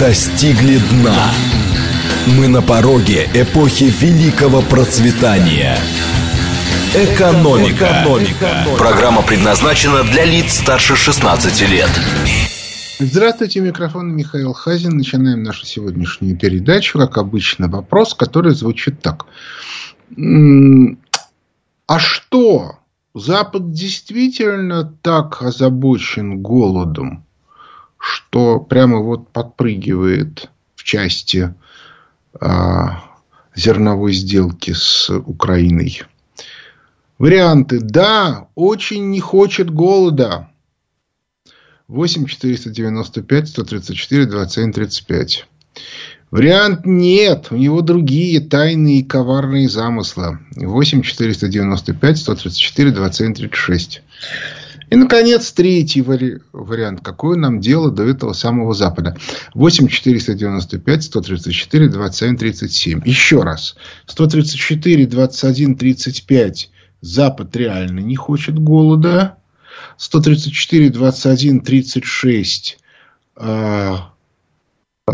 достигли дна. Мы на пороге эпохи великого процветания. Экономика. Экономика. Программа предназначена для лиц старше 16 лет. Здравствуйте, микрофон Михаил Хазин. Начинаем нашу сегодняшнюю передачу. Как обычно, вопрос, который звучит так. А что? Запад действительно так озабочен голодом, что прямо вот подпрыгивает в части а, зерновой сделки с Украиной. Варианты. Да, очень не хочет голода. 8 495 134 27 35. Вариант нет. У него другие тайные и коварные замыслы. 8 495 134 27 36. И, наконец, третий вари- вариант. Какое нам дело до этого самого Запада? 8 495 134 27 37. Еще раз. 134 21 35. Запад реально не хочет голода. 134 21 36. Э, э,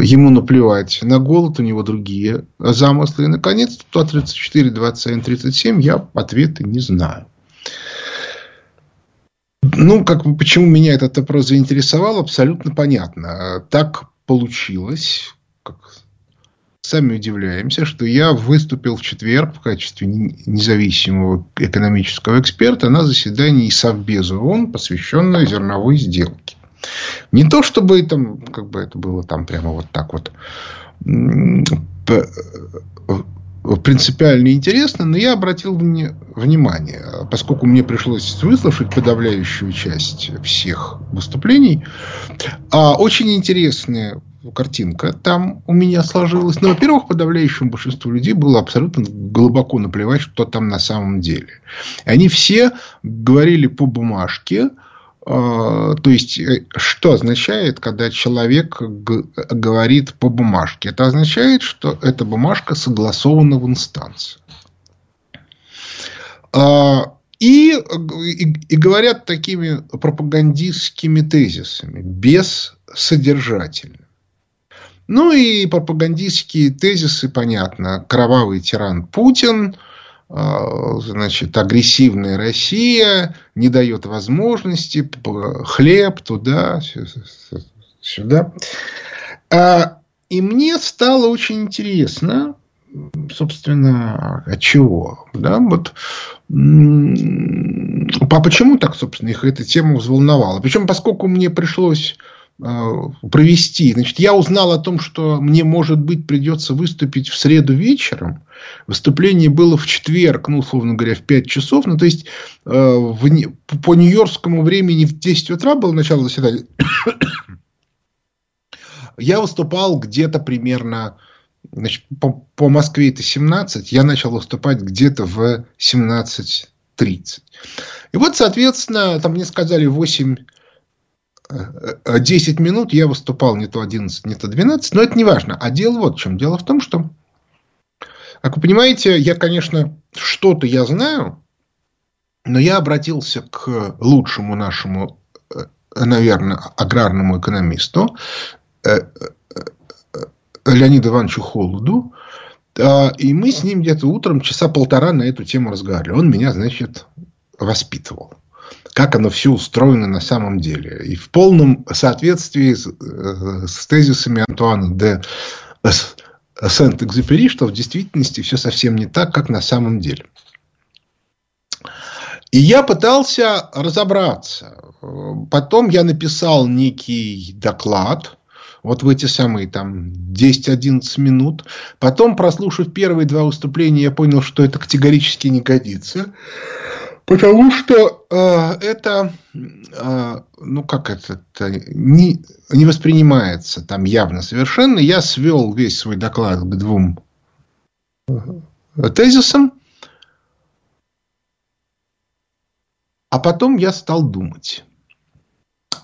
ему наплевать на голод, у него другие замыслы. И, наконец, 134, 27, 37 я ответы не знаю. Ну, как, почему меня этот вопрос заинтересовал, абсолютно понятно. Так получилось, как сами удивляемся, что я выступил в четверг в качестве независимого экономического эксперта на заседании Совбеза ООН, посвященное зерновой сделке. Не то, чтобы там, как бы это было там прямо вот так вот принципиально интересно, но я обратил внимание, поскольку мне пришлось выслушать подавляющую часть всех выступлений, а очень интересная картинка там у меня сложилась. Ну, во-первых, подавляющему большинству людей было абсолютно глубоко наплевать, что там на самом деле. Они все говорили по бумажке, то есть, э, что означает, когда человек говорит по бумажке? Это означает, что эта бумажка согласована в инстанции. А, и, и, и говорят такими пропагандистскими тезисами, без содержательно. Ну и пропагандистские тезисы, понятно. Кровавый тиран Путин – а, значит, агрессивная Россия не дает возможности, хлеб туда, сюда. А, и мне стало очень интересно, собственно, от чего? Да, вот, а почему так, собственно, их эта тема взволновала? Причем, поскольку мне пришлось провести. Значит, я узнал о том, что мне, может быть, придется выступить в среду вечером. Выступление было в четверг, ну, условно говоря, в 5 часов. Ну, то есть, э, в, по нью-йоркскому времени в 10 утра было начало заседания. я выступал где-то примерно... Значит, по, по Москве это 17. Я начал выступать где-то в 17.30. И вот, соответственно, там мне сказали 8 10 минут я выступал не то 11, не то 12, но это не важно. А дело вот в чем. Дело в том, что, как вы понимаете, я, конечно, что-то я знаю, но я обратился к лучшему нашему, э, наверное, аграрному экономисту э, э, Леониду Ивановичу Холоду, а, и мы с ним где-то утром часа полтора на эту тему разговаривали. Он меня, значит, воспитывал как оно все устроено на самом деле. И в полном соответствии с, э, с тезисами Антуана де Сент-Экзюпери, что в действительности все совсем не так, как на самом деле. И я пытался разобраться. Потом я написал некий доклад, вот в эти самые там 10-11 минут. Потом, прослушав первые два выступления, я понял, что это категорически не годится. Потому что э, это, э, ну как это, не, не воспринимается там явно совершенно. Я свел весь свой доклад к двум э, тезисам. А потом я стал думать.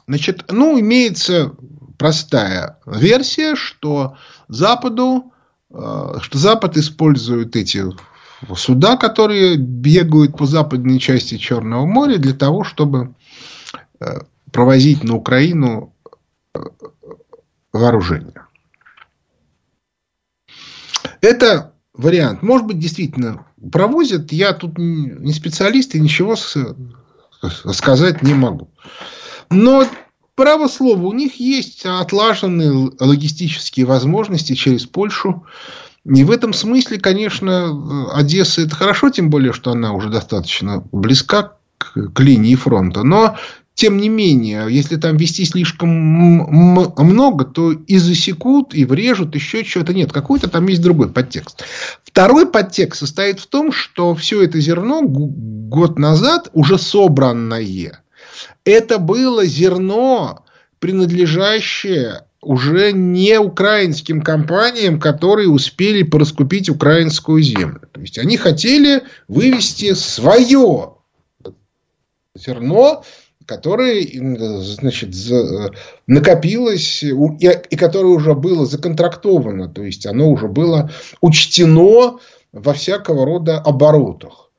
Значит, ну, имеется простая версия, что Западу, э, что Запад использует эти суда, которые бегают по западной части Черного моря для того, чтобы э, провозить на Украину вооружения. Это вариант. Может быть, действительно провозят. Я тут не специалист и ничего сказать не могу. Но право слова, у них есть отлаженные логистические возможности через Польшу. И в этом смысле, конечно, Одесса это хорошо, тем более, что она уже достаточно близка к, к линии фронта. Но тем не менее, если там вести слишком много, то и засекут, и врежут, еще чего-то нет. Какой-то там есть другой подтекст. Второй подтекст состоит в том, что все это зерно год назад уже собранное. Это было зерно, принадлежащее уже не украинским компаниям, которые успели пораскупить украинскую землю. То есть они хотели вывести свое зерно которое значит, накопилось и которое уже было законтрактовано, то есть оно уже было учтено во всякого рода оборотах.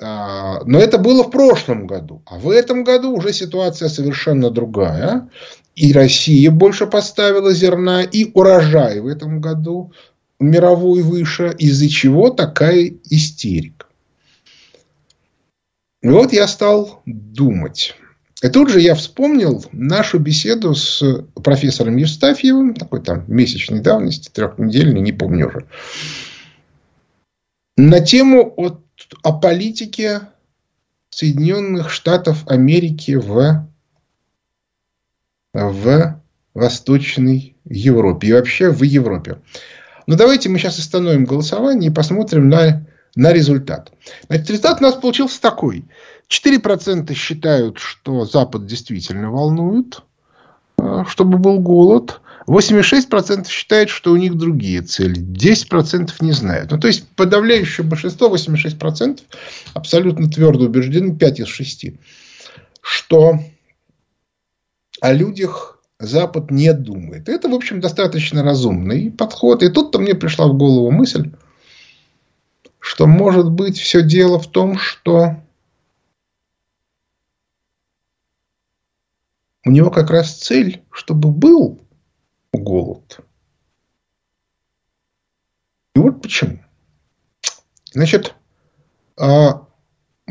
А, но это было в прошлом году. А в этом году уже ситуация совершенно другая. И Россия больше поставила зерна, и урожай в этом году мировой выше, из-за чего такая истерика. И вот я стал думать. И тут же я вспомнил нашу беседу с профессором Евстафьевым, такой там месячной давности, трехнедельной, не помню уже, на тему о, о политике Соединенных Штатов Америки в, в Восточной Европе и вообще в Европе. Но давайте мы сейчас остановим голосование и посмотрим на, на результат. Значит, результат у нас получился такой – 4% считают, что Запад действительно волнует, э, чтобы был голод. 86% считают, что у них другие цели. 10% не знают. Ну, то есть, подавляющее большинство, 86%, абсолютно твердо убеждены, 5 из 6, что о людях Запад не думает. Это, в общем, достаточно разумный подход. И тут-то мне пришла в голову мысль, что, может быть, все дело в том, что У него как раз цель, чтобы был голод. И вот почему. Значит, а,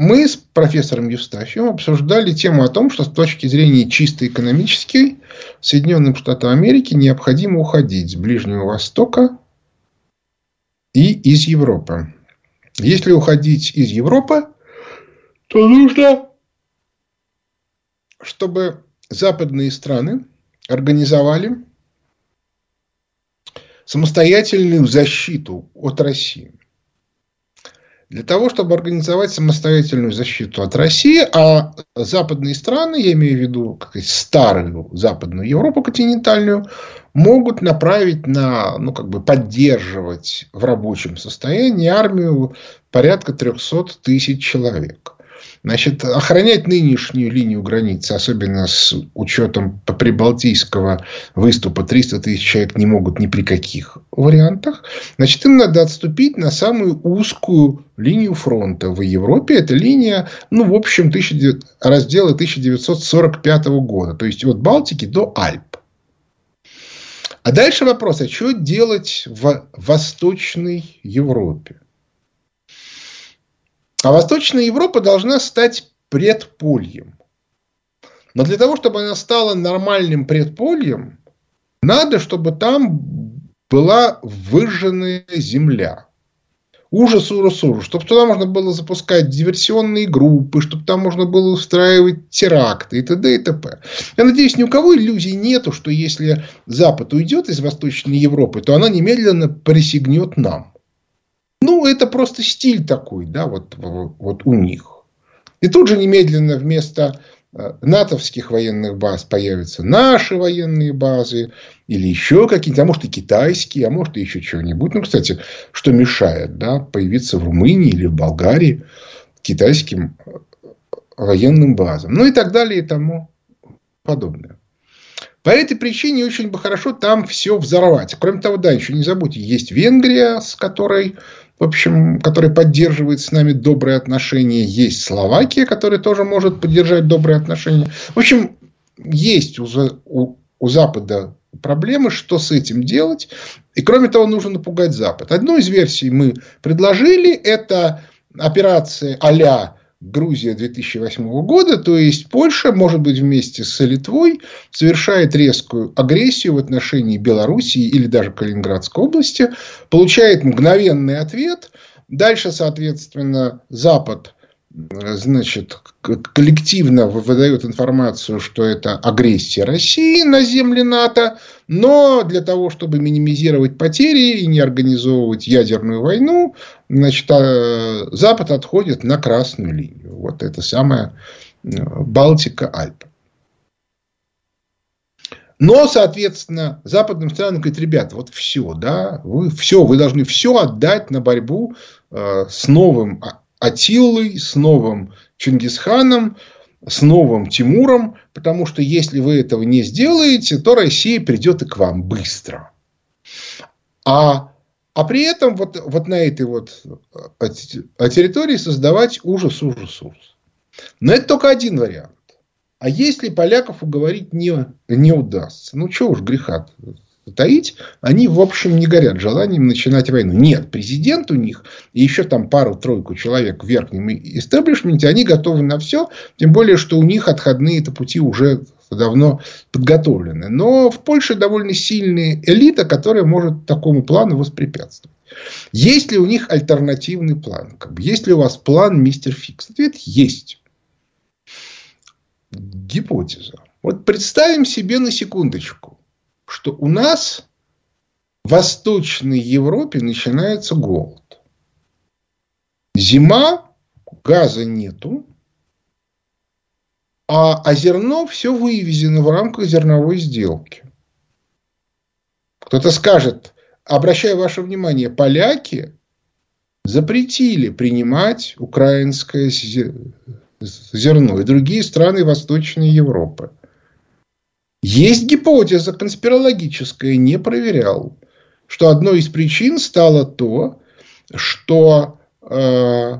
мы с профессором Евстафьевым обсуждали тему о том, что с точки зрения чисто экономической Соединенным Штатам Америки необходимо уходить с Ближнего Востока и из Европы. Если уходить из Европы, то нужно, чтобы западные страны организовали самостоятельную защиту от России. Для того, чтобы организовать самостоятельную защиту от России, а западные страны, я имею в виду как старую западную Европу континентальную, могут направить на, ну, как бы поддерживать в рабочем состоянии армию порядка 300 тысяч человек. Значит, охранять нынешнюю линию границы, особенно с учетом прибалтийского выступа, 300 тысяч человек не могут ни при каких вариантах. Значит, им надо отступить на самую узкую линию фронта в Европе. Это линия, ну, в общем, 19... раздела 1945 года. То есть, от Балтики до Альп. А дальше вопрос, а что делать в Восточной Европе? А Восточная Европа должна стать предпольем. Но для того, чтобы она стала нормальным предпольем, надо, чтобы там была выжженная земля. Ужас, ужас, ужас. Чтобы туда можно было запускать диверсионные группы, чтобы там можно было устраивать теракты и т.д. и т.п. Я надеюсь, ни у кого иллюзий нету, что если Запад уйдет из Восточной Европы, то она немедленно присягнет нам. Ну, это просто стиль такой, да, вот, вот у них. И тут же немедленно вместо э, натовских военных баз появятся наши военные базы или еще какие-то, а может и китайские, а может и еще что-нибудь. Ну, кстати, что мешает да, появиться в Румынии или в Болгарии китайским э, военным базам. Ну и так далее и тому подобное. По этой причине очень бы хорошо там все взорвать. Кроме того, да, еще не забудьте, есть Венгрия, с которой в общем, который поддерживает с нами добрые отношения. Есть Словакия, которая тоже может поддержать добрые отношения. В общем, есть уже у, у Запада проблемы, что с этим делать. И кроме того, нужно напугать Запад. Одну из версий мы предложили, это операция а Грузия 2008 года, то есть Польша, может быть, вместе с Литвой совершает резкую агрессию в отношении Белоруссии или даже Калининградской области, получает мгновенный ответ, дальше, соответственно, Запад значит, коллективно выдает информацию, что это агрессия России на земли НАТО, но для того, чтобы минимизировать потери и не организовывать ядерную войну, значит, а, Запад отходит на красную линию. Вот это самая э, Балтика-Альпы. Но, соответственно, западным странам говорит, ребята, вот все, да, вы все, вы должны все отдать на борьбу э, с новым Атиллой, с новым Чингисханом, с новым Тимуром, потому что если вы этого не сделаете, то Россия придет и к вам быстро. А, а при этом вот, вот на этой вот а, а территории создавать ужас, ужас, ужас. Но это только один вариант. А если поляков уговорить не, не удастся, ну чего уж греха таить, они, в общем, не горят желанием начинать войну. Нет, президент у них и еще там пару-тройку человек в верхнем истеблишменте, они готовы на все, тем более, что у них отходные-то пути уже давно подготовлены. Но в Польше довольно сильная элита, которая может такому плану воспрепятствовать. Есть ли у них альтернативный план? Как бы, есть ли у вас план мистер Фикс? Ответ есть. Гипотеза. Вот представим себе на секундочку что у нас в Восточной Европе начинается голод. Зима, газа нету, а, а зерно все вывезено в рамках зерновой сделки. Кто-то скажет, обращаю ваше внимание, поляки запретили принимать украинское зерно и другие страны Восточной Европы. Есть гипотеза конспирологическая, не проверял, что одной из причин стало то, что э,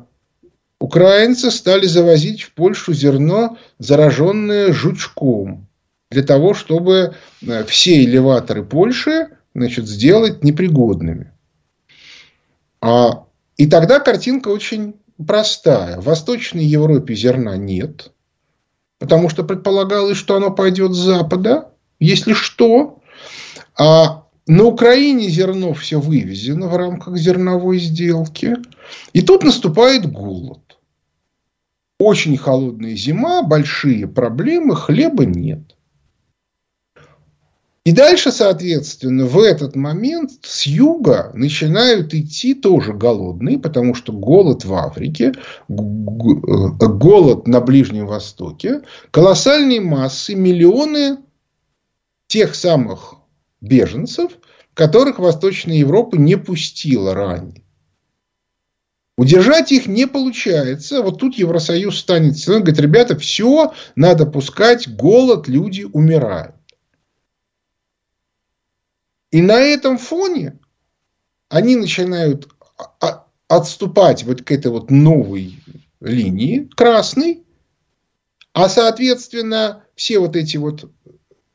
украинцы стали завозить в Польшу зерно, зараженное жучком, для того, чтобы э, все элеваторы Польши значит, сделать непригодными. А, и тогда картинка очень простая. В Восточной Европе зерна нет. Потому что предполагалось, что оно пойдет с Запада, если что. А на Украине зерно все вывезено в рамках зерновой сделки. И тут наступает голод. Очень холодная зима, большие проблемы, хлеба нет. И дальше, соответственно, в этот момент с юга начинают идти тоже голодные, потому что голод в Африке, голод на Ближнем Востоке, колоссальные массы, миллионы тех самых беженцев, которых Восточная Европа не пустила ранее. Удержать их не получается. Вот тут Евросоюз станет, говорит, ребята, все, надо пускать, голод, люди умирают. И на этом фоне они начинают отступать вот к этой вот новой линии, красной, а соответственно все вот эти вот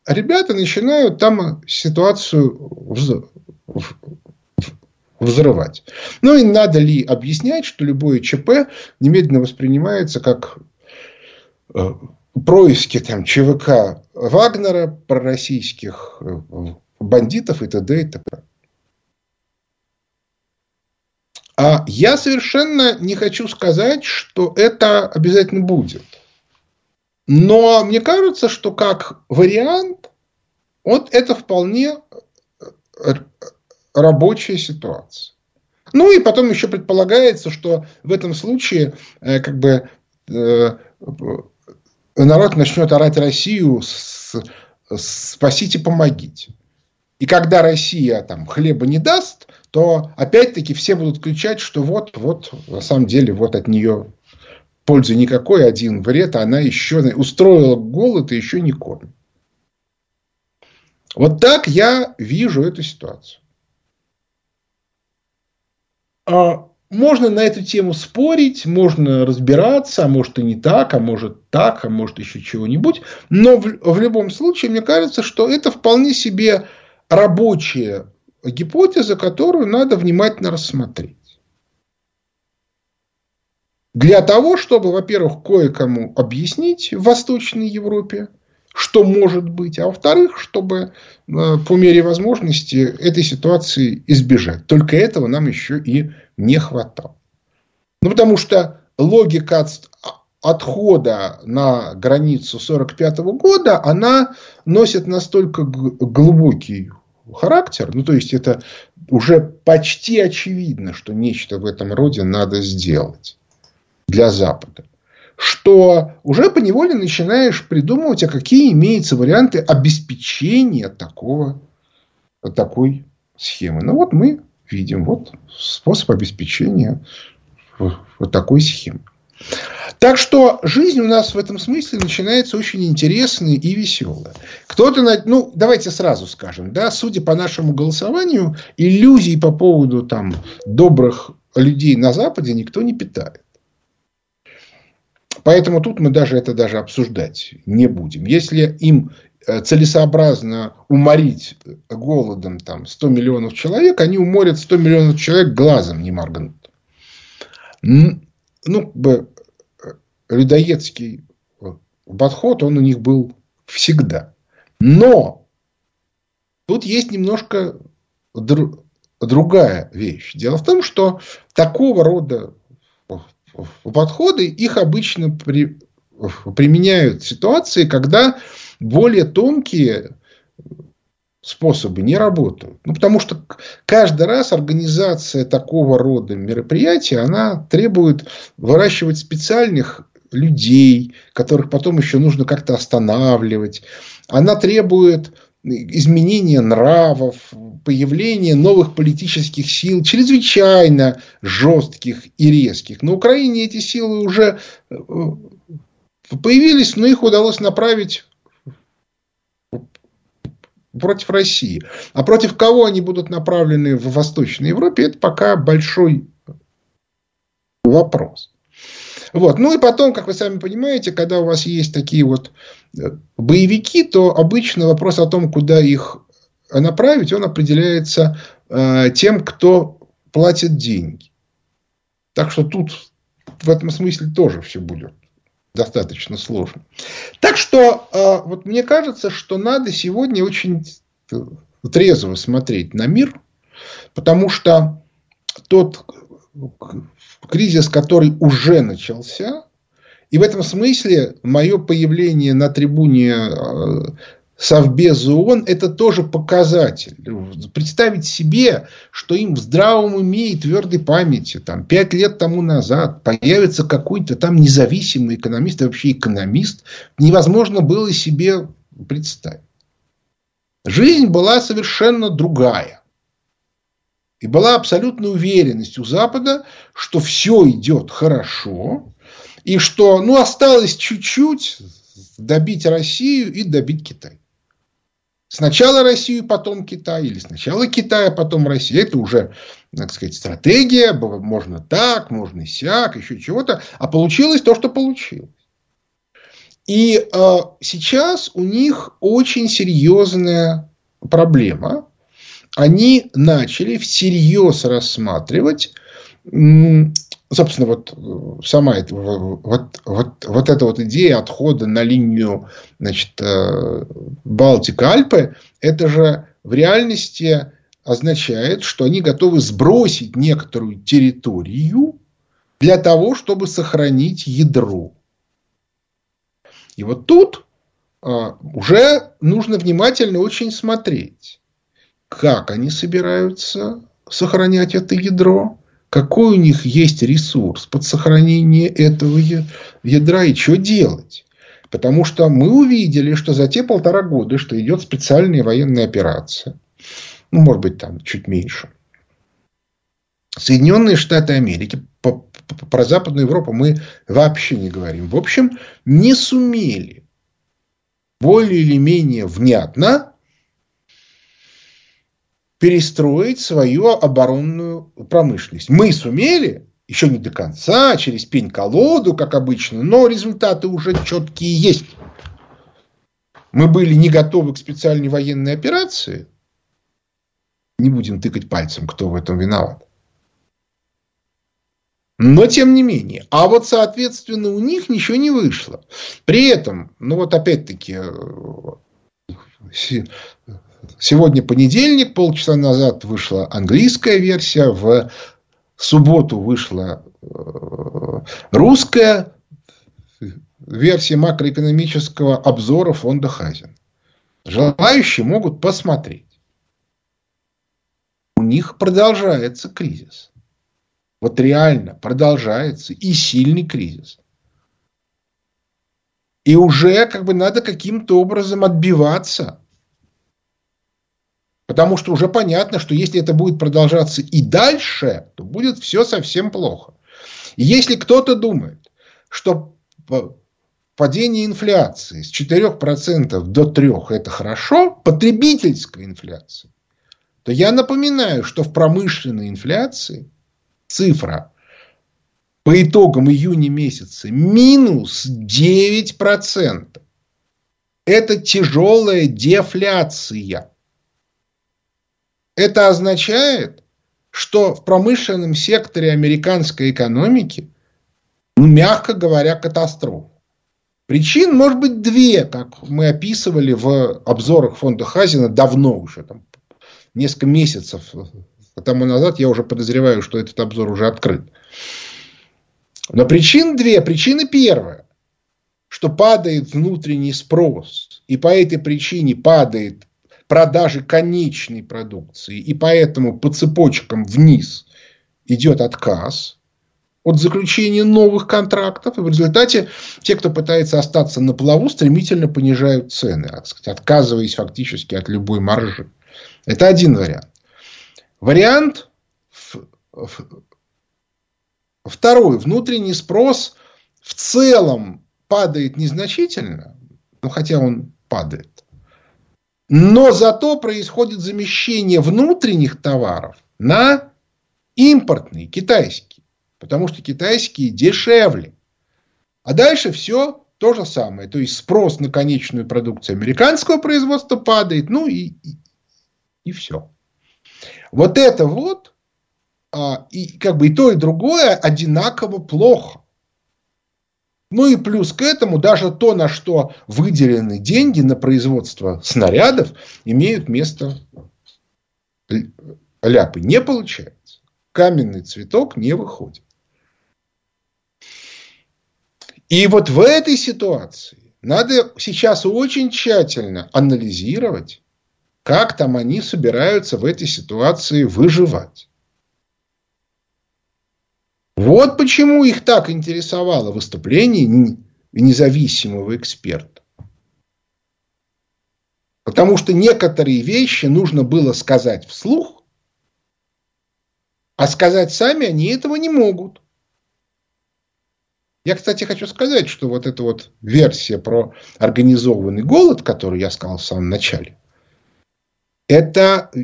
ребята начинают там ситуацию взрывать. Ну и надо ли объяснять, что любое ЧП немедленно воспринимается как э, происки там ЧВК Вагнера, пророссийских э, бандитов и т.д. и т.п. А я совершенно не хочу сказать, что это обязательно будет. Но мне кажется, что как вариант, вот это вполне э, рабочая ситуация. Ну и потом еще предполагается, что в этом случае э, как бы э, народ начнет орать Россию с, спасите, помогите. И когда Россия там хлеба не даст, то опять-таки все будут кричать, что вот, вот, на самом деле, вот от нее пользы никакой, один вред, а она еще устроила голод и еще не кормит. Вот так я вижу эту ситуацию. А можно на эту тему спорить, можно разбираться, а может и не так, а может так, а может еще чего-нибудь. Но в, в любом случае, мне кажется, что это вполне себе рабочая гипотеза, которую надо внимательно рассмотреть. Для того, чтобы, во-первых, кое-кому объяснить в Восточной Европе, что может быть, а во-вторых, чтобы э, по мере возможности этой ситуации избежать. Только этого нам еще и не хватало. Ну, потому что логика отхода на границу 1945 года, она носит настолько глубокий характер, ну, то есть, это уже почти очевидно, что нечто в этом роде надо сделать для Запада что уже по неволе начинаешь придумывать, а какие имеются варианты обеспечения такого, такой схемы. Ну вот мы видим вот способ обеспечения вот такой схемы. Так что жизнь у нас в этом смысле начинается очень интересная и веселая. Кто-то, ну, давайте сразу скажем, да, судя по нашему голосованию, иллюзий по поводу там добрых людей на Западе никто не питает. Поэтому тут мы даже это даже обсуждать не будем. Если им э, целесообразно уморить голодом там, 100 миллионов человек, они уморят 100 миллионов человек глазом не моргнут. Ну, бы э, людоедский подход, он у них был всегда. Но тут есть немножко другая вещь. Дело в том, что такого рода подходы, их обычно при, применяют в ситуации, когда более тонкие способы не работают. Ну, потому что каждый раз организация такого рода мероприятия, она требует выращивать специальных людей, которых потом еще нужно как-то останавливать. Она требует изменения нравов, появления новых политических сил, чрезвычайно жестких и резких. На Украине эти силы уже э, появились, но их удалось направить против России. А против кого они будут направлены в Восточной Европе, это пока большой вопрос. Вот. Ну и потом, как вы сами понимаете, когда у вас есть такие вот э, боевики, то обычно вопрос о том, куда их направить, он определяется э, тем, кто платит деньги. Так что тут в этом смысле тоже все будет достаточно сложно. Так что э, вот мне кажется, что надо сегодня очень трезво смотреть на мир, потому что тот кризис, который уже начался. И в этом смысле мое появление на трибуне Совбеза ООН – это тоже показатель. Представить себе, что им в здравом уме и твердой памяти там, пять лет тому назад появится какой-то там независимый экономист, вообще экономист, невозможно было себе представить. Жизнь была совершенно другая. И была абсолютная уверенность у Запада, что все идет хорошо, и что ну, осталось чуть-чуть добить Россию и добить Китай. Сначала Россию, потом Китай, или сначала Китай, а потом Россия. Это уже, так сказать, стратегия. Можно так, можно сяк, еще чего-то. А получилось то, что получилось. И э, сейчас у них очень серьезная проблема они начали всерьез рассматривать собственно, вот сама эта, вот, вот, вот эта вот идея отхода на линию значит, э, Балтика-Альпы, это же в реальности означает, что они готовы сбросить некоторую территорию для того, чтобы сохранить ядро. И вот тут э, уже нужно внимательно очень смотреть как они собираются сохранять это ядро, какой у них есть ресурс под сохранение этого ядра и что делать. Потому что мы увидели, что за те полтора года, что идет специальная военная операция, ну, может быть, там чуть меньше, Соединенные Штаты Америки, про Западную Европу мы вообще не говорим. В общем, не сумели более или менее внятно перестроить свою оборонную промышленность. Мы сумели, еще не до конца, через пень-колоду, как обычно, но результаты уже четкие есть. Мы были не готовы к специальной военной операции. Не будем тыкать пальцем, кто в этом виноват. Но тем не менее. А вот, соответственно, у них ничего не вышло. При этом, ну вот опять-таки, сегодня понедельник, полчаса назад вышла английская версия, в субботу вышла э, русская версия макроэкономического обзора фонда Хазин. Желающие могут посмотреть. У них продолжается кризис. Вот реально продолжается и сильный кризис. И уже как бы надо каким-то образом отбиваться. Потому что уже понятно, что если это будет продолжаться и дальше, то будет все совсем плохо. И если кто-то думает, что падение инфляции с 4% до 3% это хорошо, потребительская инфляция, то я напоминаю, что в промышленной инфляции цифра по итогам июня месяца минус 9%. Это тяжелая дефляция. Это означает, что в промышленном секторе американской экономики, ну, мягко говоря, катастрофа. Причин может быть две, как мы описывали в обзорах фонда Хазина давно уже, там, несколько месяцев тому назад, я уже подозреваю, что этот обзор уже открыт. Но причин две. Причина первая, что падает внутренний спрос, и по этой причине падает продажи конечной продукции, и поэтому по цепочкам вниз идет отказ от заключения новых контрактов, и в результате те, кто пытается остаться на плаву, стремительно понижают цены, отказываясь фактически от любой маржи. Это один вариант. Вариант второй. Внутренний спрос в целом падает незначительно, ну хотя он падает. Но зато происходит замещение внутренних товаров на импортные, китайские. Потому что китайские дешевле. А дальше все то же самое. То есть спрос на конечную продукцию американского производства падает. Ну и, и, и все. Вот это вот, а, и как бы и то, и другое одинаково плохо. Ну и плюс к этому даже то, на что выделены деньги на производство снарядов, имеют место ляпы. Не получается. Каменный цветок не выходит. И вот в этой ситуации надо сейчас очень тщательно анализировать, как там они собираются в этой ситуации выживать. Вот почему их так интересовало выступление независимого эксперта. Потому что некоторые вещи нужно было сказать вслух, а сказать сами они этого не могут. Я, кстати, хочу сказать, что вот эта вот версия про организованный голод, которую я сказал в самом начале, это э,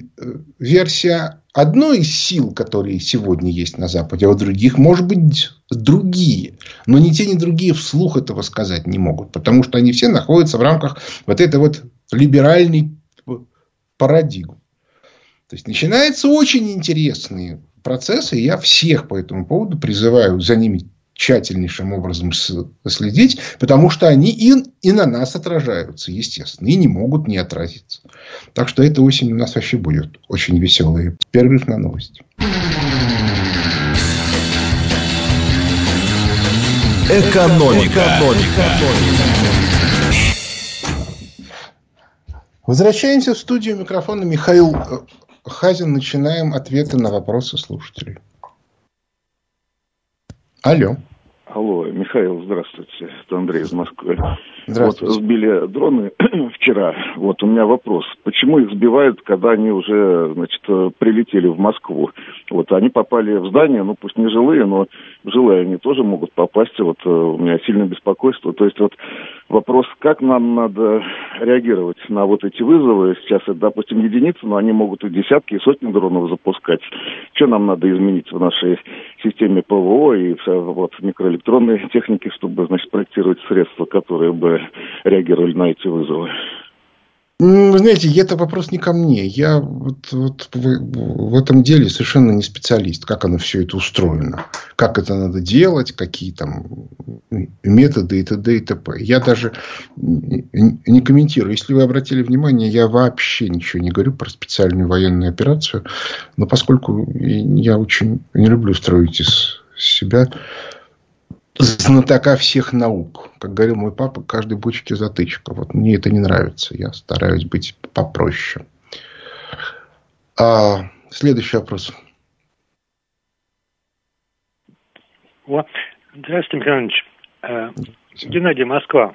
версия одной из сил, которые сегодня есть на Западе, а у других, может быть, другие. Но ни те, ни другие вслух этого сказать не могут. Потому что они все находятся в рамках вот этой вот либеральной парадигмы. То есть, начинаются очень интересные процессы. И я всех по этому поводу призываю за ними тщательнейшим образом следить, потому что они и, и на нас отражаются, естественно, и не могут не отразиться. Так что эта осень у нас вообще будет очень веселая. Перерыв на новости. Экономика. Экономика. Возвращаемся в студию микрофона Михаил э, Хазин. Начинаем ответы на вопросы слушателей. Алло. Алло, Михаил, здравствуйте. Это Андрей из Москвы. Вот сбили дроны вчера. Вот у меня вопрос. Почему их сбивают, когда они уже, значит, прилетели в Москву? Вот они попали в здание, ну пусть не жилые, но жилые они тоже могут попасть. Вот э, у меня сильное беспокойство. То есть вот вопрос, как нам надо реагировать на вот эти вызовы? Сейчас это, допустим, единицы, но они могут и десятки, и сотни дронов запускать. Что нам надо изменить в нашей системе ПВО и вот, микроэлектронной техники, чтобы, значит, проектировать средства, которые бы реагировали на эти вызовы? Вы знаете, это вопрос не ко мне. Я вот, вот в, в этом деле совершенно не специалист, как оно все это устроено, как это надо делать, какие там методы и т.д. и т.п. Я даже не комментирую. Если вы обратили внимание, я вообще ничего не говорю про специальную военную операцию, но поскольку я очень не люблю строить из себя знатока всех наук. Как говорил мой папа, каждой бочке затычка. Вот мне это не нравится. Я стараюсь быть попроще. А, следующий вопрос. Здравствуйте, Михаил Иванович. Э, Геннадий, Москва.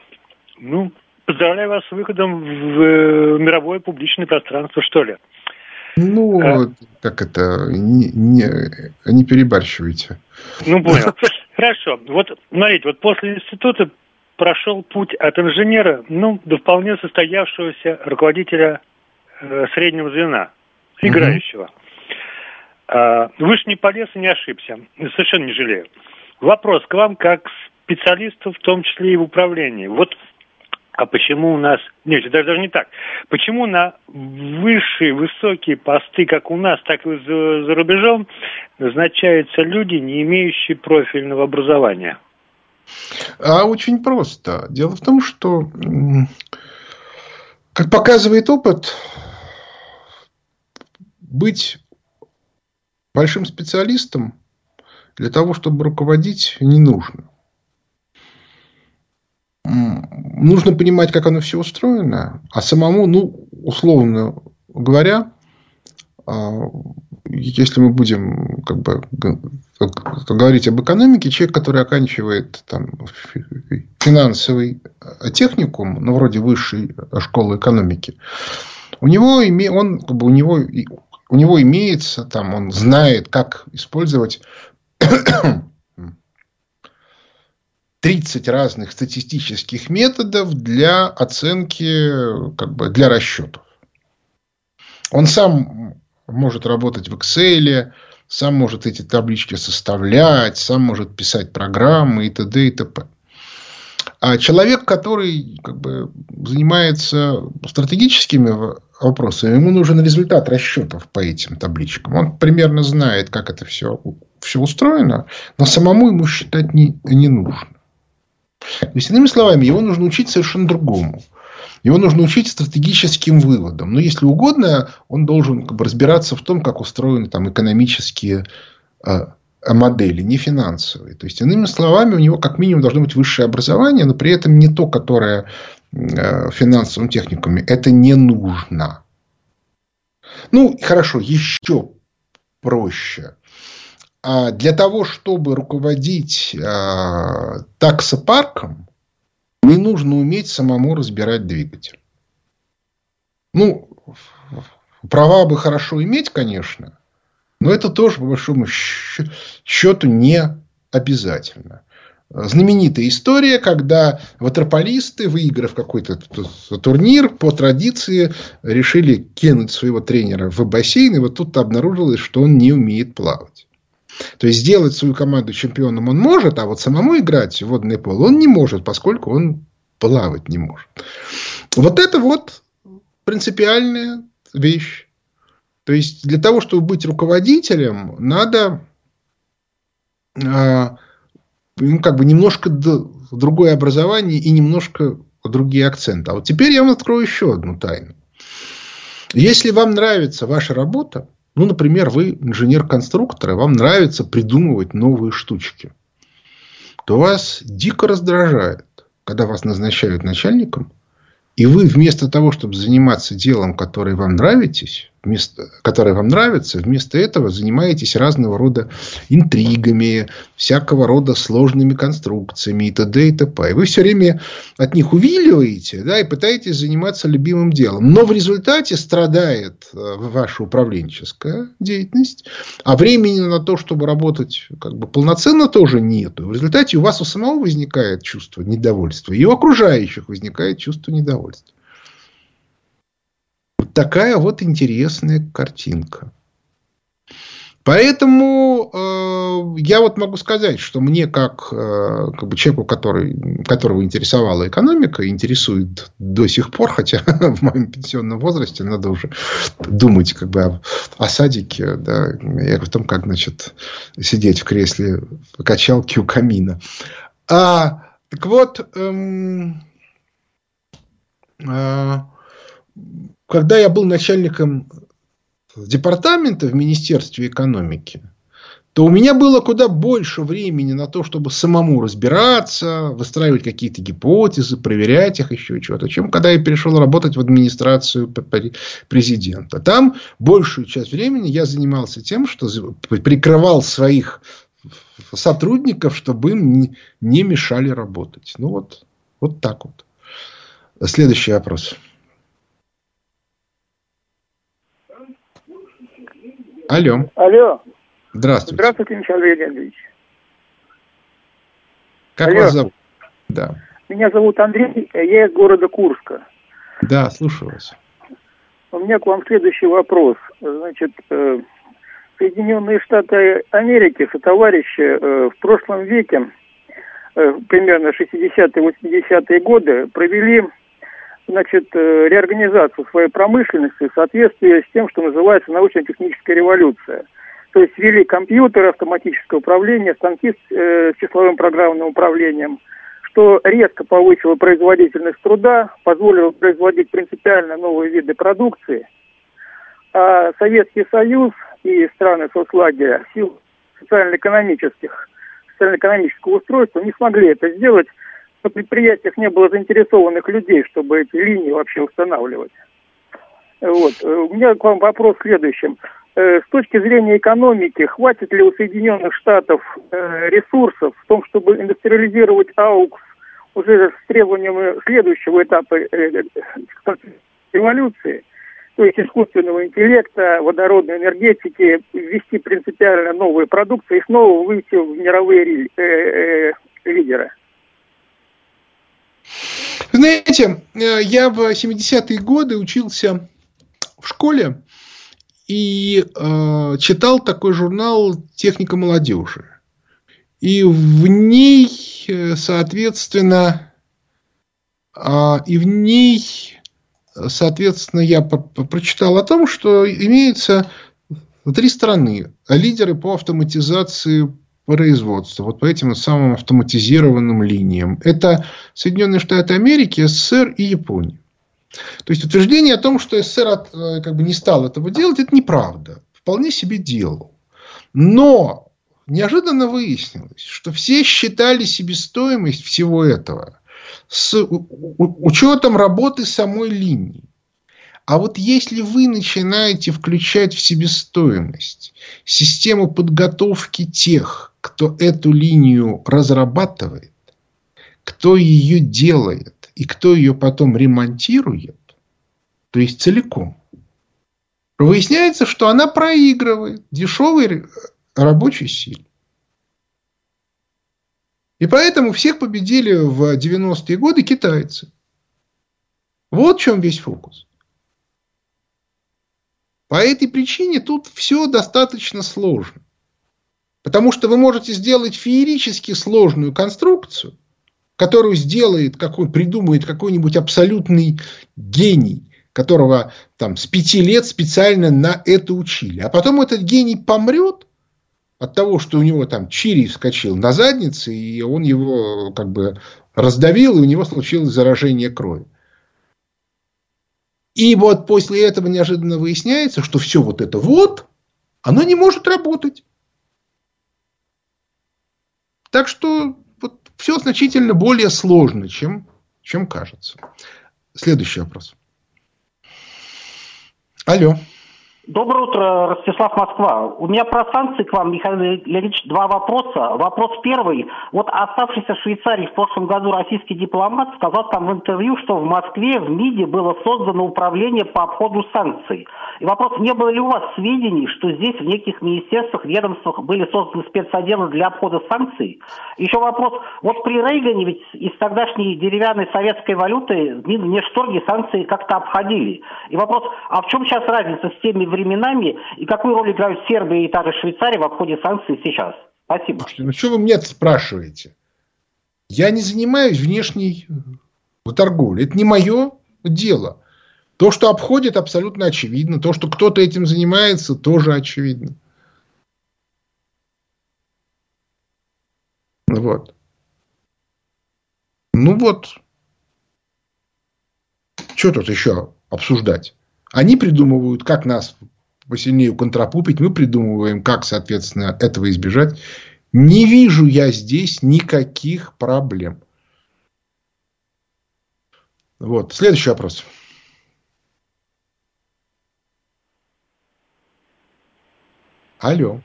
Ну, поздравляю вас с выходом в мировое публичное пространство, что ли. Ну, а... как это, не, не, не перебарщивайте. Ну, понял. Хорошо. Вот, смотрите, вот после института прошел путь от инженера, ну, до вполне состоявшегося руководителя э, среднего звена, играющего. Угу. А, вы же не полез и не ошибся. Совершенно не жалею. Вопрос к вам как специалисту, в том числе и в управлении. Вот а почему у нас... Нет, даже, даже не так. Почему на высшие, высокие посты, как у нас, так и за, за рубежом, назначаются люди, не имеющие профильного образования? А очень просто. Дело в том, что, как показывает опыт, быть большим специалистом для того, чтобы руководить, не нужно нужно понимать, как оно все устроено, а самому, ну, условно говоря, а, если мы будем как бы, говорить об экономике, человек, который оканчивает там, финансовый техникум, ну, вроде высшей школы экономики, у него, он, как бы, у него, у него имеется, там, он знает, как использовать 30 разных статистических методов для оценки, как бы для расчетов. Он сам может работать в Excel, сам может эти таблички составлять, сам может писать программы и т.д. и т.п. А человек, который как бы, занимается стратегическими вопросами, ему нужен результат расчетов по этим табличкам. Он примерно знает, как это все, все устроено, но самому ему считать не, не нужно. То есть, иными словами, его нужно учить совершенно другому. Его нужно учить стратегическим выводам. Но если угодно, он должен как бы, разбираться в том, как устроены там, экономические э, модели, не финансовые. То есть, иными словами, у него как минимум должно быть высшее образование, но при этом не то, которое э, финансовым техниками. Это не нужно. Ну, хорошо, еще проще. А для того, чтобы руководить а, таксопарком, не нужно уметь самому разбирать двигатель. Ну, права бы хорошо иметь, конечно, но это тоже, по большому счету, не обязательно. Знаменитая история, когда ватерполисты, выиграв какой-то турнир, по традиции решили кинуть своего тренера в бассейн, и вот тут обнаружилось, что он не умеет плавать. То есть сделать свою команду чемпионом он может, а вот самому играть в водный пол он не может, поскольку он плавать не может. Вот это вот принципиальная вещь. То есть для того, чтобы быть руководителем, надо э, ну, как бы немножко другое образование и немножко другие акценты. А вот теперь я вам открою еще одну тайну. Если вам нравится ваша работа, ну, например, вы инженер-конструктор, и вам нравится придумывать новые штучки. То вас дико раздражает, когда вас назначают начальником, и вы вместо того, чтобы заниматься делом, которое вам нравитесь, вместо, которое вам нравится, вместо этого занимаетесь разного рода интригами, всякого рода сложными конструкциями и т.д. и т.п. И вы все время от них увиливаете да, и пытаетесь заниматься любимым делом. Но в результате страдает э, ваша управленческая деятельность, а времени на то, чтобы работать как бы полноценно тоже нету. В результате у вас у самого возникает чувство недовольства, и у окружающих возникает чувство недовольства. Такая вот интересная картинка. Поэтому э, я вот могу сказать, что мне как, э, как бы человеку, который, которого интересовала экономика, интересует до сих пор, хотя в моем пенсионном возрасте надо уже думать как бы о, о садике, да, и о том, как значит, сидеть в кресле качалки у камина. А, так вот, эм, э, когда я был начальником департамента в Министерстве экономики, то у меня было куда больше времени на то, чтобы самому разбираться, выстраивать какие-то гипотезы, проверять их, еще чего-то, чем когда я перешел работать в администрацию президента. Там большую часть времени я занимался тем, что прикрывал своих сотрудников, чтобы им не мешали работать. Ну вот, вот так вот. Следующий вопрос. Алло. Алло. Здравствуйте. Здравствуйте, Михаил Леонидович. Как Алло. вас зовут? Да. Меня зовут Андрей, я из города Курска. Да, слушаю вас. У меня к вам следующий вопрос. Значит, э, Соединенные Штаты Америки, сотоварищи, э, в прошлом веке, э, примерно 60-80-е годы, провели значит, э, реорганизацию своей промышленности в соответствии с тем, что называется научно-техническая революция. То есть ввели компьютеры, автоматическое управление, станки с э, числовым программным управлением, что резко повысило производительность труда, позволило производить принципиально новые виды продукции. А Советский Союз и страны соцлагеря в социально-экономических, социально-экономического устройства не смогли это сделать на предприятиях не было заинтересованных людей, чтобы эти линии вообще устанавливать. Вот. Э, у меня к вам вопрос в следующем. Э, с точки зрения экономики, хватит ли у Соединенных Штатов э, ресурсов в том, чтобы индустриализировать АУКС уже с требованиями следующего этапа революции, то есть искусственного интеллекта, водородной энергетики, ввести принципиально новые продукции и снова выйти в мировые лидеры? Знаете, э, я в 70-е годы учился в школе и э, читал такой журнал «Техника молодежи». И в ней, э, соответственно, э, и в ней, соответственно, я прочитал о том, что имеются три страны, лидеры по автоматизации производства, вот по этим самым автоматизированным линиям. Это Соединенные Штаты Америки, СССР и Япония. То есть утверждение о том, что СССР э, как бы не стал этого делать, это неправда. Вполне себе делал. Но неожиданно выяснилось, что все считали себестоимость всего этого с учетом работы самой линии. А вот если вы начинаете включать в себестоимость систему подготовки тех, кто эту линию разрабатывает, кто ее делает и кто ее потом ремонтирует, то есть целиком, выясняется, что она проигрывает дешевой рабочей силе. И поэтому всех победили в 90-е годы китайцы. Вот в чем весь фокус. По этой причине тут все достаточно сложно. Потому что вы можете сделать феерически сложную конструкцию, которую сделает, какой, придумает какой-нибудь абсолютный гений, которого там с пяти лет специально на это учили. А потом этот гений помрет от того, что у него там чири вскочил на заднице, и он его как бы раздавил, и у него случилось заражение крови. И вот после этого неожиданно выясняется, что все вот это вот, оно не может работать. Так что вот, все значительно более сложно, чем, чем кажется. Следующий вопрос. Алло. Доброе утро, Ростислав Москва. У меня про санкции к вам, Михаил Леонидович, два вопроса. Вопрос первый. Вот оставшийся в Швейцарии в прошлом году российский дипломат сказал там в интервью, что в Москве в МИДе было создано управление по обходу санкций. И вопрос, не было ли у вас сведений, что здесь в неких министерствах, ведомствах были созданы спецотделы для обхода санкций? Еще вопрос, вот при Рейгане ведь из тогдашней деревянной советской валюты внешторги санкции как-то обходили. И вопрос, а в чем сейчас разница с теми временами и какую роль играют Сербия и та же Швейцария в обходе санкций сейчас? Спасибо. Слушайте, ну что вы мне спрашиваете? Я не занимаюсь внешней торговлей. Это не мое дело. То, что обходит, абсолютно очевидно. То, что кто-то этим занимается, тоже очевидно. Вот. Ну вот. Что тут еще обсуждать? Они придумывают, как нас посильнее контрапупить, мы придумываем, как, соответственно, этого избежать. Не вижу я здесь никаких проблем. Вот. Следующий вопрос. Алло.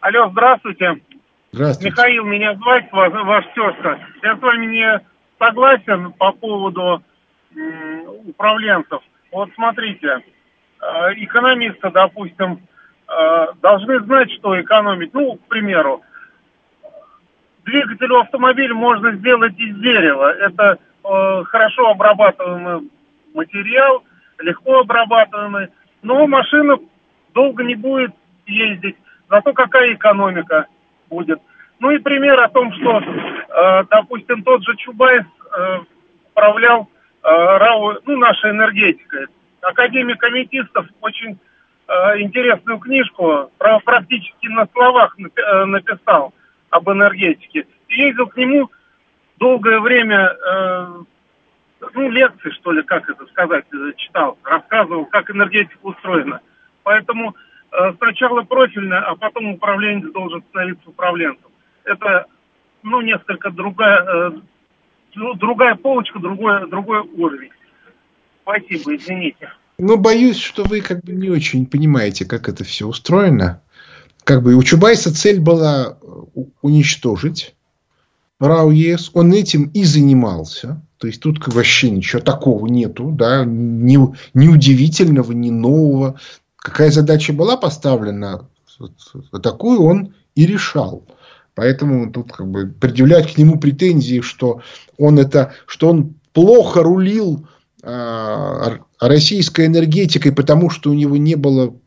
Алло, здравствуйте. Здравствуйте. Михаил, меня звать, ваш, ваш тезка. Я с вами не согласен по поводу управленцев. Вот смотрите, э, экономисты, допустим, э, должны знать, что экономить. Ну, к примеру, двигателю автомобиля можно сделать из дерева. Это э, хорошо обрабатываемый материал, легко обрабатываемый. Но машина долго не будет ездить. Зато какая экономика будет. Ну и пример о том, что, допустим, тот же Чубайс управлял РАО, ну, наша энергетика. Академик Аметистов очень э, интересную книжку практически на словах э, написал об энергетике. И ездил к нему долгое время, э, ну, лекции, что ли, как это сказать, э, читал, рассказывал, как энергетика устроена. Поэтому э, сначала профильно, а потом управленец должен становиться управленцем. Это, ну, несколько другая, э, ну, другая полочка, другой, другой уровень. Спасибо, извините. Ну, боюсь, что вы как бы не очень понимаете, как это все устроено. Как бы у Чубайса цель была э, уничтожить РАО ЕС. Он этим и занимался. То есть тут вообще ничего такого нету, да, ни, ни удивительного, ни нового. Какая задача была поставлена, такую он и решал. Поэтому тут как бы предъявлять к нему претензии, что он это, что он плохо рулил э, российской энергетикой, потому что у него не было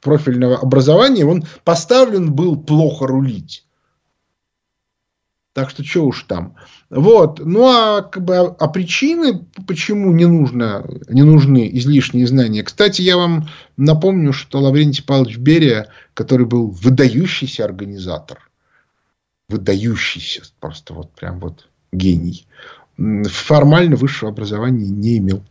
профильного образования, он поставлен был плохо рулить. Так что что уж там. Вот. Ну а, как бы, а причины, почему не, нужно, не нужны излишние знания. Кстати, я вам напомню, что Лаврентий Павлович Берия, который был выдающийся организатор выдающийся, просто вот прям вот гений. Формально высшего образования не имел.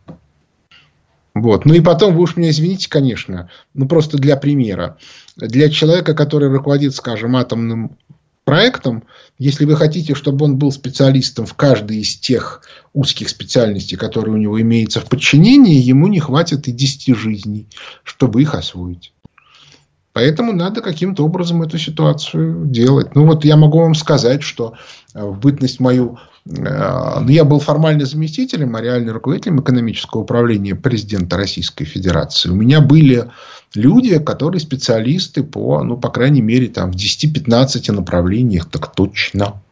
Вот. Ну и потом, вы уж меня извините, конечно, ну просто для примера. Для человека, который руководит, скажем, атомным проектом, если вы хотите, чтобы он был специалистом в каждой из тех узких специальностей, которые у него имеются в подчинении, ему не хватит и 10 жизней, чтобы их освоить. Поэтому надо каким-то образом эту ситуацию делать. Ну вот я могу вам сказать, что э, в бытность мою э, ну, я был формально заместителем, а реально руководителем экономического управления президента Российской Федерации. У меня были люди, которые специалисты по, ну, по крайней мере, там, в 10-15 направлениях, так точно.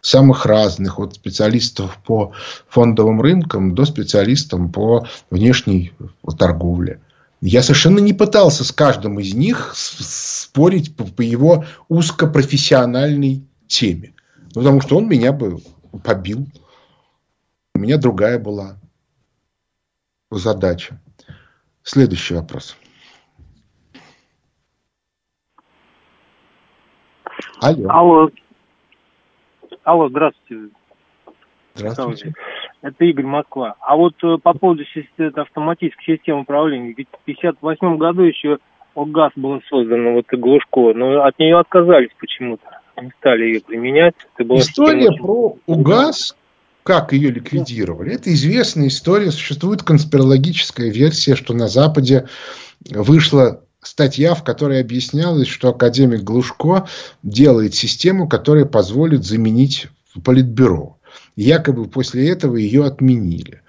Самых разных, от специалистов по фондовым рынкам до специалистов по внешней торговле. Я совершенно не пытался с каждым из них спорить по, по его узкопрофессиональной теме. Ну, потому что он меня бы побил. У меня другая была задача. Следующий вопрос. Алло. Алло. Алло, здравствуйте. Здравствуйте. Это Игорь Москва. А вот э, по поводу автоматической системы управления, ведь в 1958 году еще ОГАЗ был создан, вот Глушко, но от нее отказались почему-то. Не стали ее применять. История система... про УГАЗ как ее ликвидировали. Это известная история. Существует конспирологическая версия, что на Западе вышла статья, в которой объяснялось, что академик Глушко делает систему, которая позволит заменить политбюро. Якобы после этого ее отменили.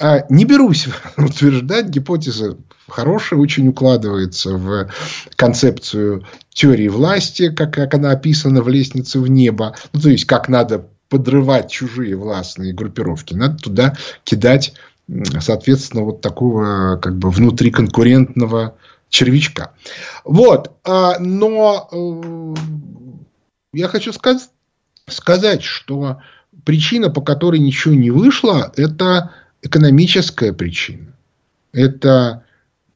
А не берусь утверждать, гипотеза хорошая, очень укладывается в концепцию теории власти, как, как она описана в «Лестнице в небо». Ну, то есть, как надо подрывать чужие властные группировки. Надо туда кидать, соответственно, вот такого как бы внутриконкурентного червячка. Вот. А, но э, я хочу сказать, сказать, что причина, по которой ничего не вышло, это экономическая причина. Это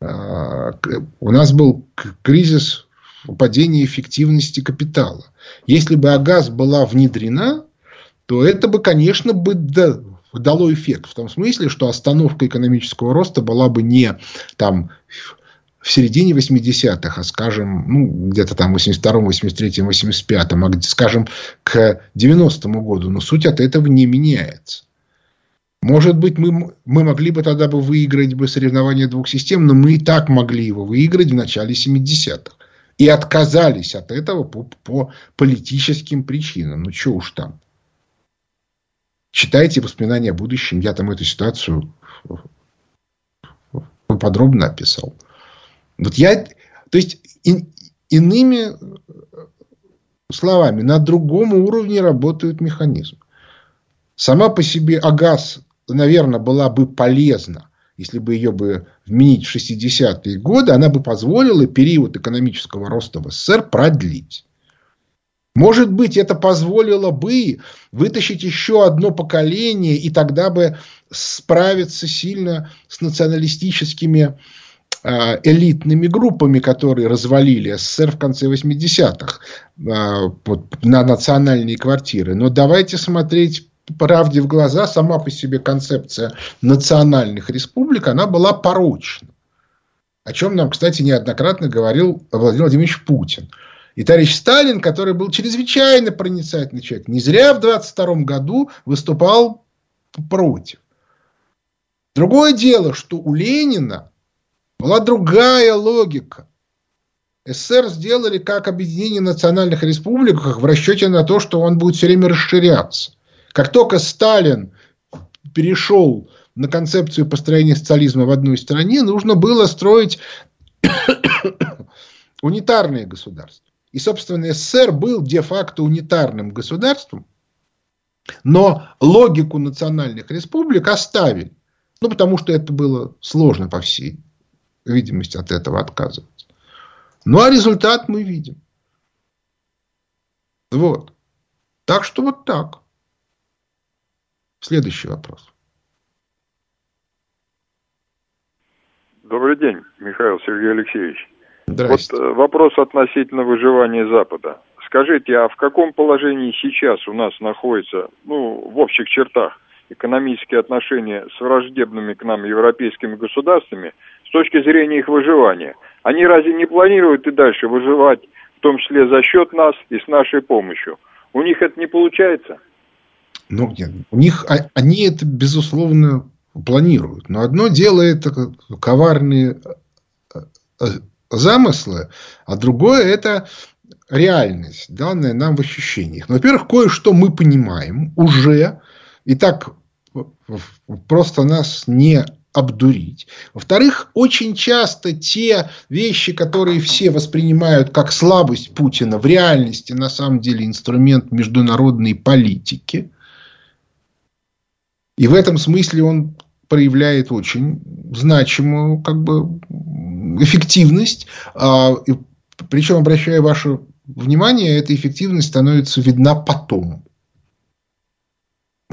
а, у нас был кризис падения эффективности капитала. Если бы АГАЗ была внедрена, то это бы, конечно, бы дало эффект. В том смысле, что остановка экономического роста была бы не там в середине 80-х, а скажем, ну, где-то там 82-м, 83-м, 85-м, а скажем, к 90-му году. Но суть от этого не меняется. Может быть, мы, мы могли бы тогда бы выиграть бы соревнование двух систем, но мы и так могли его выиграть в начале 70-х. И отказались от этого по, по политическим причинам. Ну, что уж там. Читайте воспоминания о будущем. Я там эту ситуацию подробно описал. Вот я, то есть, и, иными словами, на другом уровне работает механизм. Сама по себе АГАЗ, наверное, была бы полезна, если бы ее бы вменить в 60-е годы, она бы позволила период экономического роста в СССР продлить. Может быть, это позволило бы вытащить еще одно поколение, и тогда бы справиться сильно с националистическими Э, элитными группами, которые развалили СССР в конце 80-х э, на национальные квартиры. Но давайте смотреть правде в глаза, сама по себе концепция национальных республик, она была порочна. О чем нам, кстати, неоднократно говорил Владимир Владимирович Путин. И товарищ Сталин, который был чрезвычайно проницательный человек, не зря в 22 году выступал против. Другое дело, что у Ленина была другая логика. СССР сделали как объединение национальных республик в расчете на то, что он будет все время расширяться. Как только Сталин перешел на концепцию построения социализма в одной стране, нужно было строить унитарное государство. И, собственно, СССР был де-факто унитарным государством, но логику национальных республик оставили. Ну, потому что это было сложно по всей видимости от этого отказываться. Ну, а результат мы видим. Вот. Так что вот так. Следующий вопрос. Добрый день, Михаил Сергей Алексеевич. Вот э, вопрос относительно выживания Запада. Скажите, а в каком положении сейчас у нас находится, ну, в общих чертах, экономические отношения с враждебными к нам европейскими государствами с точки зрения их выживания. Они разве не планируют и дальше выживать, в том числе за счет нас и с нашей помощью? У них это не получается? Ну, нет, у них, они это, безусловно, планируют. Но одно дело это коварные э, э, замыслы, а другое это реальность, данная нам в ощущениях. Ну, во-первых, кое-что мы понимаем уже, и так просто нас не обдурить. Во-вторых, очень часто те вещи, которые все воспринимают как слабость Путина, в реальности на самом деле инструмент международной политики. И в этом смысле он проявляет очень значимую как бы, эффективность. А, Причем, обращая ваше внимание, эта эффективность становится видна потом.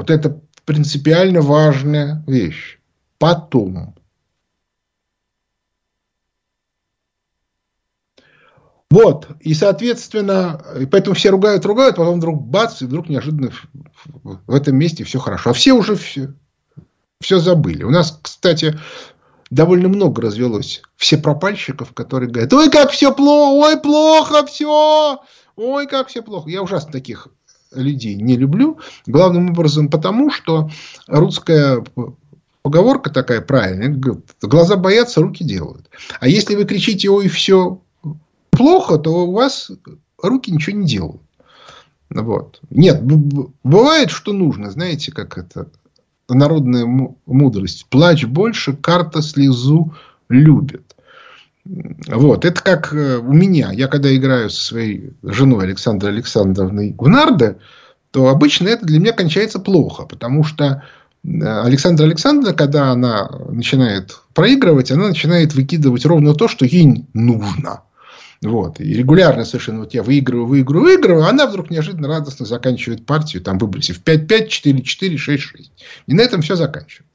Вот это принципиально важная вещь. Потом. Вот, и, соответственно, поэтому все ругают, ругают, потом вдруг бац, и вдруг неожиданно в этом месте все хорошо. А все уже все, все забыли. У нас, кстати, довольно много развелось все пропальщиков, которые говорят, ой, как все плохо, ой, плохо все, ой, как все плохо. Я ужасно таких людей не люблю. Главным образом потому, что русская поговорка такая правильная. Глаза боятся, руки делают. А если вы кричите, ой, все плохо, то у вас руки ничего не делают. Вот. Нет, бывает, что нужно, знаете, как это народная мудрость. Плачь больше, карта слезу любит. Вот, это как э, у меня. Я когда играю со своей женой Александрой Александровной в нарды, то обычно это для меня кончается плохо, потому что э, Александра Александровна, когда она начинает проигрывать, она начинает выкидывать ровно то, что ей нужно. Вот. И регулярно совершенно вот я выигрываю, выигрываю, выигрываю, а она вдруг неожиданно радостно заканчивает партию, там выбросив 5-5, 4-4, 6-6. И на этом все заканчивается.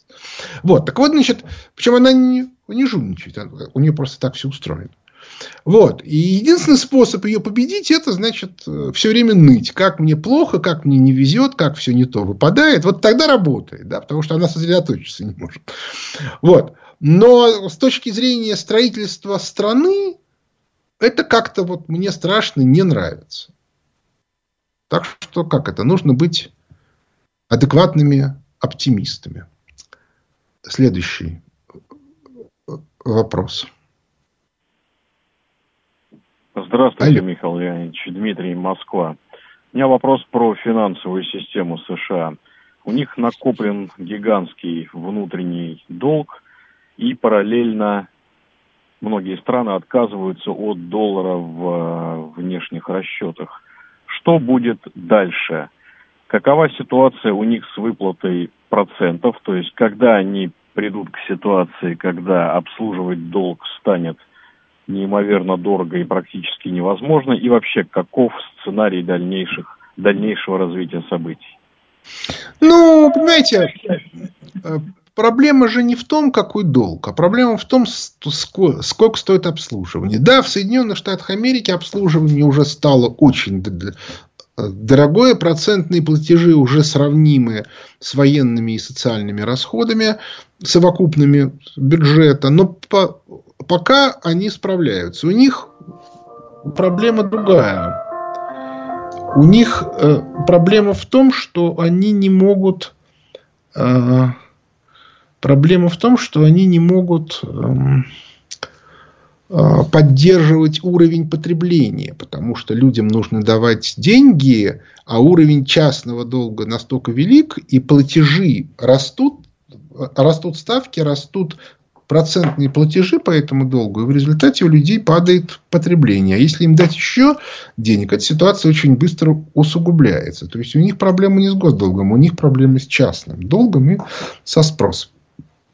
Вот. Так вот, значит, причем она не, не жульничает, у нее просто так все устроено. Вот. И единственный способ ее победить, это, значит, все время ныть. Как мне плохо, как мне не везет, как все не то выпадает. Вот тогда работает, да, потому что она сосредоточиться не может. Вот. Но с точки зрения строительства страны, это как-то вот мне страшно не нравится. Так что как это? Нужно быть адекватными оптимистами. Следующий вопрос. Здравствуйте, Алло. Михаил Леонидович. Дмитрий, Москва. У меня вопрос про финансовую систему США. У них накоплен гигантский внутренний долг и параллельно многие страны отказываются от доллара в э, внешних расчетах. Что будет дальше? Какова ситуация у них с выплатой процентов? То есть, когда они придут к ситуации, когда обслуживать долг станет неимоверно дорого и практически невозможно? И вообще, каков сценарий дальнейших, дальнейшего развития событий? Ну, понимаете, э, проблема же не в том, какой долг, а проблема в том, сколько стоит обслуживание. Да, в Соединенных Штатах Америки обслуживание уже стало очень дорогое, процентные платежи уже сравнимы с военными и социальными расходами, совокупными бюджета, но по, пока они справляются. У них проблема другая. У них э, проблема в том, что они не могут э, Проблема в том, что они не могут э, поддерживать уровень потребления, потому что людям нужно давать деньги, а уровень частного долга настолько велик, и платежи растут, растут ставки, растут процентные платежи по этому долгу, и в результате у людей падает потребление. А если им дать еще денег, эта ситуация очень быстро усугубляется. То есть у них проблема не с госдолгом, у них проблема с частным долгом и со спросом.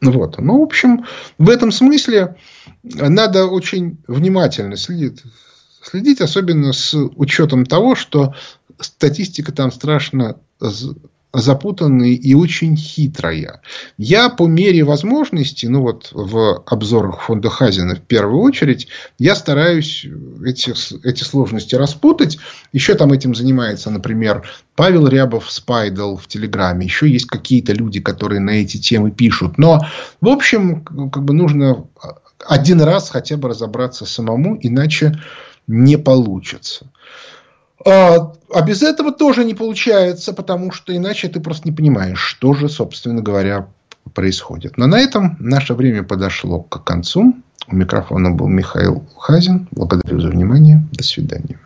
Вот. Ну, в общем, в этом смысле надо очень внимательно следить, следить, особенно с учетом того, что статистика там страшно запутанная и очень хитрая. Я по мере возможности, ну вот в обзорах фонда Хазина в первую очередь, я стараюсь эти, эти сложности распутать. Еще там этим занимается, например, Павел Рябов Спайдл в Телеграме. Еще есть какие-то люди, которые на эти темы пишут. Но, в общем, как бы нужно один раз хотя бы разобраться самому, иначе не получится. А, а без этого тоже не получается, потому что иначе ты просто не понимаешь, что же, собственно говоря, происходит. Но на этом наше время подошло к концу. У микрофона был Михаил Хазин. Благодарю за внимание. До свидания.